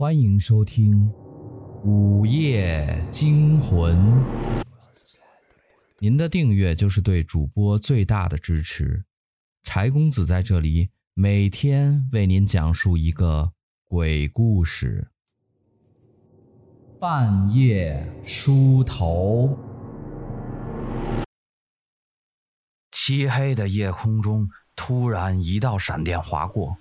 欢迎收听《午夜惊魂》。您的订阅就是对主播最大的支持。柴公子在这里每天为您讲述一个鬼故事。半夜梳头，漆黑的夜空中突然一道闪电划过，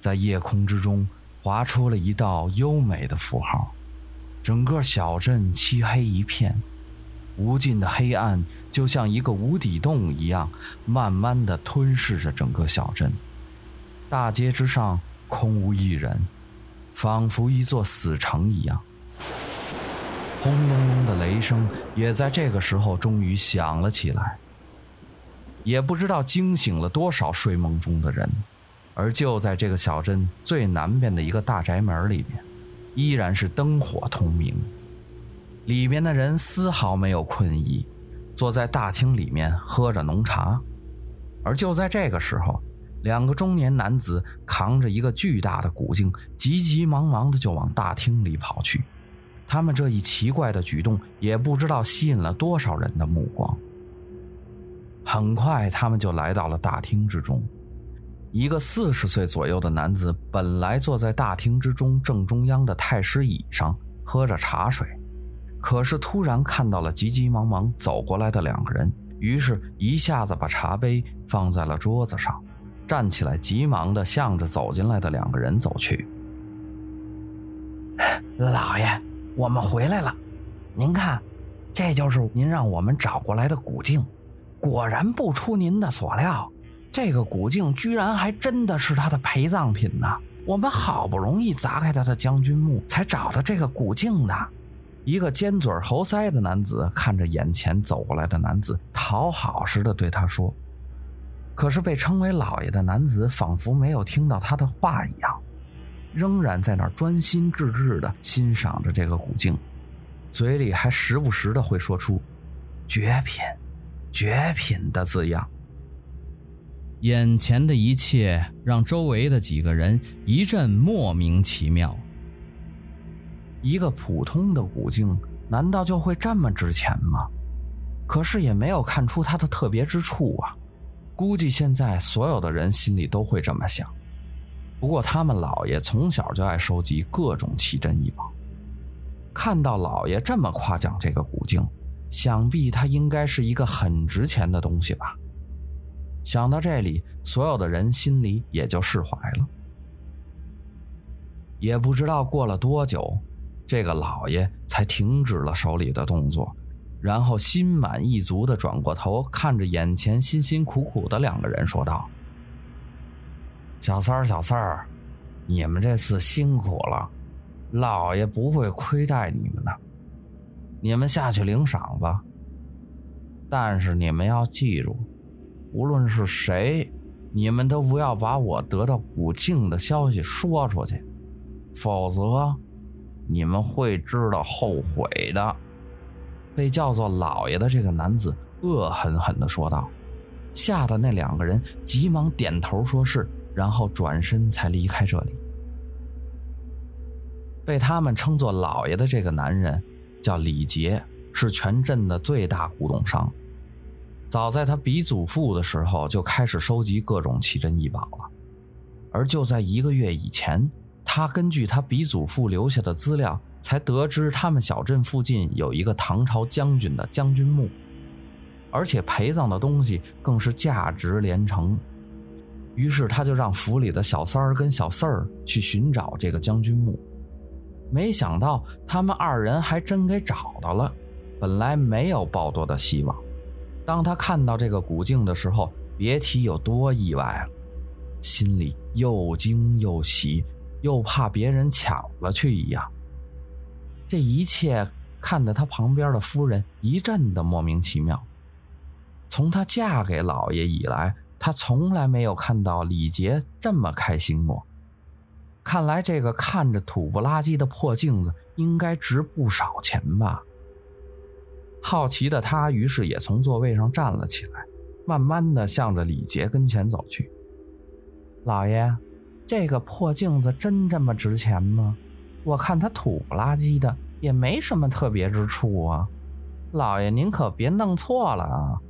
在夜空之中。划出了一道优美的符号，整个小镇漆黑一片，无尽的黑暗就像一个无底洞一样，慢慢的吞噬着整个小镇。大街之上空无一人，仿佛一座死城一样。轰隆隆的雷声也在这个时候终于响了起来，也不知道惊醒了多少睡梦中的人。而就在这个小镇最南边的一个大宅门里面，依然是灯火通明，里面的人丝毫没有困意，坐在大厅里面喝着浓茶。而就在这个时候，两个中年男子扛着一个巨大的古镜，急急忙忙的就往大厅里跑去。他们这一奇怪的举动，也不知道吸引了多少人的目光。很快，他们就来到了大厅之中。一个四十岁左右的男子本来坐在大厅之中正中央的太师椅上喝着茶水，可是突然看到了急急忙忙走过来的两个人，于是一下子把茶杯放在了桌子上，站起来急忙的向着走进来的两个人走去。老爷，我们回来了，您看，这就是您让我们找过来的古镜，果然不出您的所料。这个古镜居然还真的是他的陪葬品呢！我们好不容易砸开他的将军墓，才找到这个古镜的。一个尖嘴猴腮的男子看着眼前走过来的男子，讨好似的对他说：“可是被称为老爷的男子仿佛没有听到他的话一样，仍然在那儿专心致志地欣赏着这个古镜，嘴里还时不时的会说出‘绝品，绝品’的字样。”眼前的一切让周围的几个人一阵莫名其妙。一个普通的古镜，难道就会这么值钱吗？可是也没有看出它的特别之处啊。估计现在所有的人心里都会这么想。不过他们老爷从小就爱收集各种奇珍异宝，看到老爷这么夸奖这个古镜，想必它应该是一个很值钱的东西吧。想到这里，所有的人心里也就释怀了。也不知道过了多久，这个老爷才停止了手里的动作，然后心满意足地转过头，看着眼前辛辛苦苦的两个人，说道：“小三儿，小三儿，你们这次辛苦了，老爷不会亏待你们的。你们下去领赏吧。但是你们要记住。”无论是谁，你们都不要把我得到古镜的消息说出去，否则你们会知道后悔的。被叫做老爷的这个男子恶狠狠地说道，吓得那两个人急忙点头说是，然后转身才离开这里。被他们称作老爷的这个男人叫李杰，是全镇的最大古董商。早在他鼻祖父的时候就开始收集各种奇珍异宝了，而就在一个月以前，他根据他鼻祖父留下的资料，才得知他们小镇附近有一个唐朝将军的将军墓，而且陪葬的东西更是价值连城。于是他就让府里的小三儿跟小四儿去寻找这个将军墓，没想到他们二人还真给找到了，本来没有抱多的希望。当他看到这个古镜的时候，别提有多意外了，心里又惊又喜，又怕别人抢了去一样。这一切看得他旁边的夫人一阵的莫名其妙。从她嫁给老爷以来，她从来没有看到李杰这么开心过。看来这个看着土不拉几的破镜子应该值不少钱吧。好奇的他，于是也从座位上站了起来，慢慢的向着李杰跟前走去。老爷，这个破镜子真这么值钱吗？我看它土不拉几的，也没什么特别之处啊。老爷您可别弄错了啊！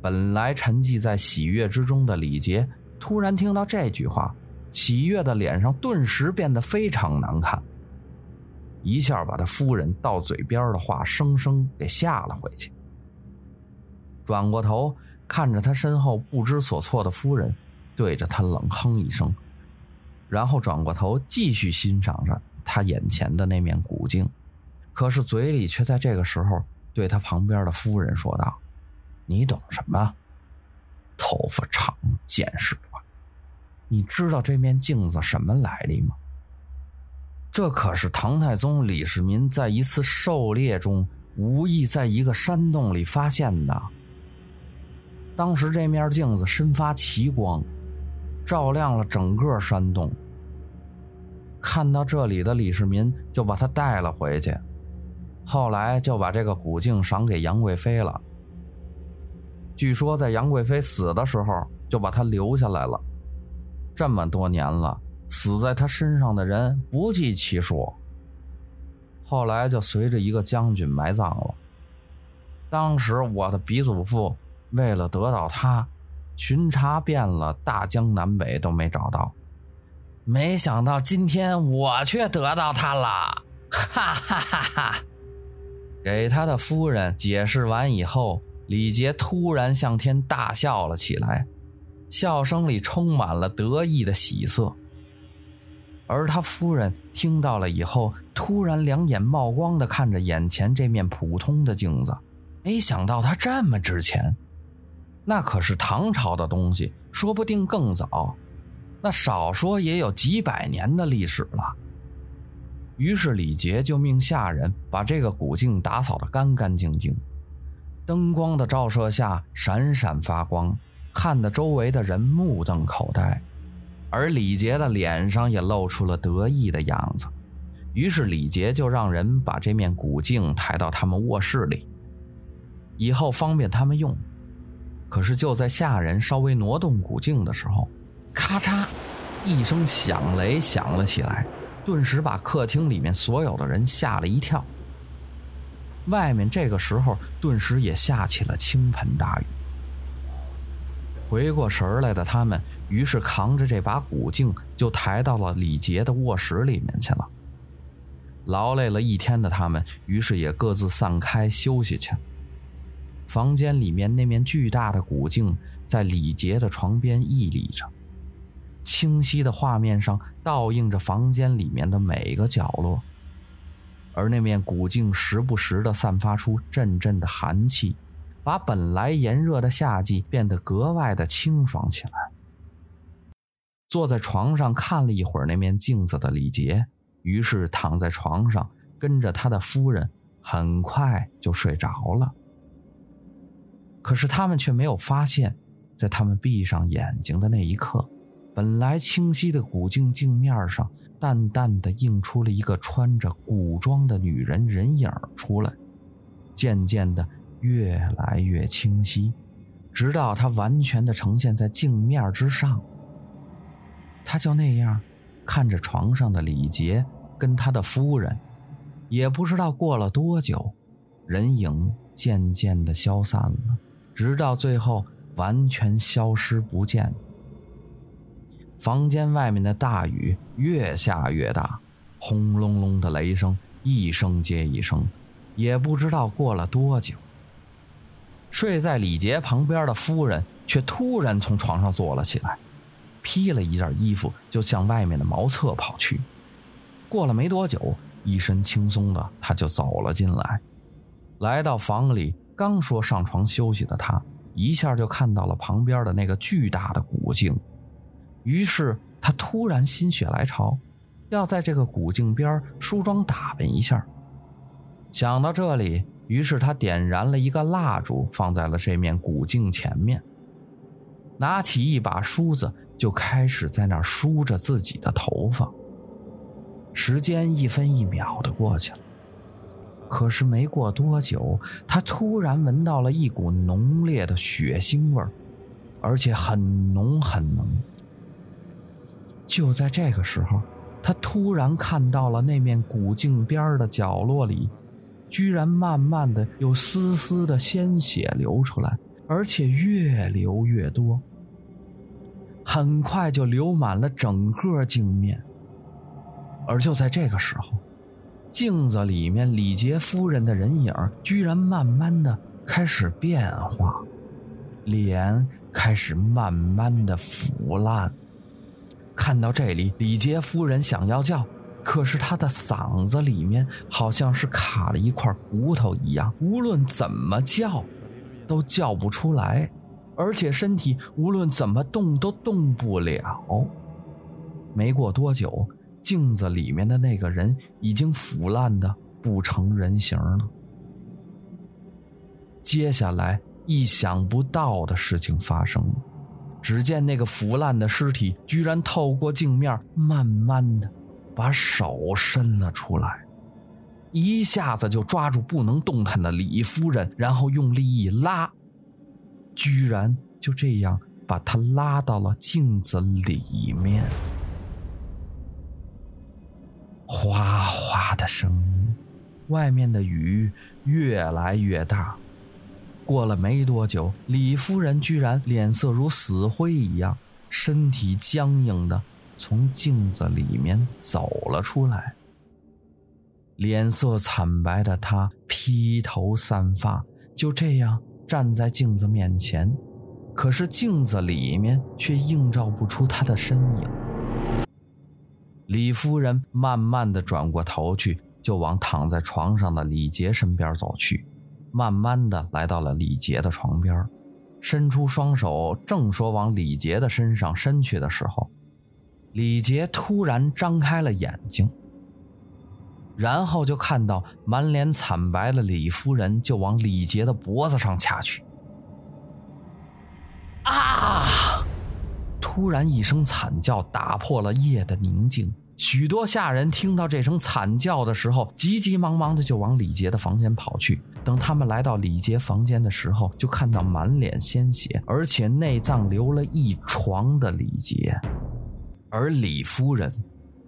本来沉寂在喜悦之中的李杰，突然听到这句话，喜悦的脸上顿时变得非常难看，一下把他夫人到嘴边的话生生给吓了回去。转过头看着他身后不知所措的夫人，对着他冷哼一声，然后转过头继续欣赏着他眼前的那面古镜，可是嘴里却在这个时候对他旁边的夫人说道。你懂什么？头发长见识短，你知道这面镜子什么来历吗？这可是唐太宗李世民在一次狩猎中无意在一个山洞里发现的。当时这面镜子身发奇光，照亮了整个山洞。看到这里的李世民就把它带了回去，后来就把这个古镜赏给杨贵妃了。据说在杨贵妃死的时候，就把她留下来了。这么多年了，死在他身上的人不计其数。后来就随着一个将军埋葬了。当时我的鼻祖父为了得到他，巡查遍了大江南北都没找到，没想到今天我却得到他了！哈哈哈哈！给他的夫人解释完以后。李杰突然向天大笑了起来，笑声里充满了得意的喜色。而他夫人听到了以后，突然两眼冒光的看着眼前这面普通的镜子，没想到它这么值钱，那可是唐朝的东西，说不定更早，那少说也有几百年的历史了。于是李杰就命下人把这个古镜打扫得干干净净。灯光的照射下闪闪发光，看得周围的人目瞪口呆，而李杰的脸上也露出了得意的样子。于是李杰就让人把这面古镜抬到他们卧室里，以后方便他们用。可是就在下人稍微挪动古镜的时候，咔嚓一声响雷响了起来，顿时把客厅里面所有的人吓了一跳。外面这个时候顿时也下起了倾盆大雨。回过神来的他们，于是扛着这把古镜就抬到了李杰的卧室里面去了。劳累了一天的他们，于是也各自散开休息去了。房间里面那面巨大的古镜在李杰的床边屹立着，清晰的画面上倒映着房间里面的每个角落。而那面古镜时不时地散发出阵阵的寒气，把本来炎热的夏季变得格外的清爽起来。坐在床上看了一会儿那面镜子的李杰，于是躺在床上，跟着他的夫人，很快就睡着了。可是他们却没有发现，在他们闭上眼睛的那一刻，本来清晰的古镜镜面上。淡淡的映出了一个穿着古装的女人人影出来，渐渐的越来越清晰，直到它完全的呈现在镜面之上。他就那样看着床上的李杰跟他的夫人，也不知道过了多久，人影渐渐的消散了，直到最后完全消失不见。房间外面的大雨越下越大，轰隆隆的雷声一声接一声，也不知道过了多久。睡在李杰旁边的夫人却突然从床上坐了起来，披了一件衣服就向外面的茅厕跑去。过了没多久，一身轻松的他就走了进来，来到房里，刚说上床休息的他，一下就看到了旁边的那个巨大的古镜。于是他突然心血来潮，要在这个古镜边梳妆打扮一下。想到这里，于是他点燃了一个蜡烛，放在了这面古镜前面，拿起一把梳子，就开始在那儿梳着自己的头发。时间一分一秒的过去了，可是没过多久，他突然闻到了一股浓烈的血腥味儿而且很浓很浓。就在这个时候，他突然看到了那面古镜边的角落里，居然慢慢的有丝丝的鲜血流出来，而且越流越多，很快就流满了整个镜面。而就在这个时候，镜子里面李杰夫人的人影居然慢慢的开始变化，脸开始慢慢的腐烂。看到这里，李杰夫人想要叫，可是他的嗓子里面好像是卡了一块骨头一样，无论怎么叫，都叫不出来，而且身体无论怎么动都动不了。没过多久，镜子里面的那个人已经腐烂的不成人形了。接下来，意想不到的事情发生了。只见那个腐烂的尸体居然透过镜面，慢慢的把手伸了出来，一下子就抓住不能动弹的李夫人，然后用力一拉，居然就这样把她拉到了镜子里面。哗哗的声音，外面的雨越来越大。过了没多久，李夫人居然脸色如死灰一样，身体僵硬的从镜子里面走了出来。脸色惨白的她披头散发，就这样站在镜子面前，可是镜子里面却映照不出她的身影。李夫人慢慢的转过头去，就往躺在床上的李杰身边走去。慢慢的来到了李杰的床边，伸出双手，正说往李杰的身上伸去的时候，李杰突然张开了眼睛，然后就看到满脸惨白的李夫人就往李杰的脖子上掐去。啊！突然一声惨叫打破了夜的宁静。许多下人听到这声惨叫的时候，急急忙忙的就往李杰的房间跑去。等他们来到李杰房间的时候，就看到满脸鲜血，而且内脏流了一床的李杰，而李夫人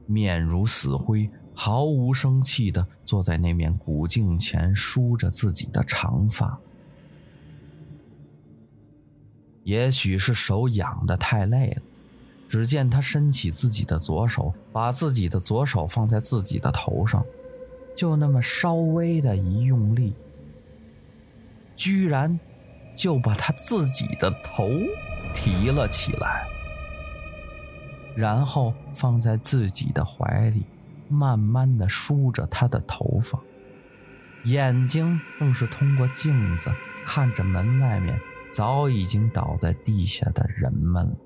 面如死灰，毫无生气的坐在那面古镜前梳着自己的长发。也许是手痒的太累了。只见他伸起自己的左手，把自己的左手放在自己的头上，就那么稍微的一用力，居然就把他自己的头提了起来，然后放在自己的怀里，慢慢的梳着他的头发，眼睛更是通过镜子看着门外面早已经倒在地下的人们了。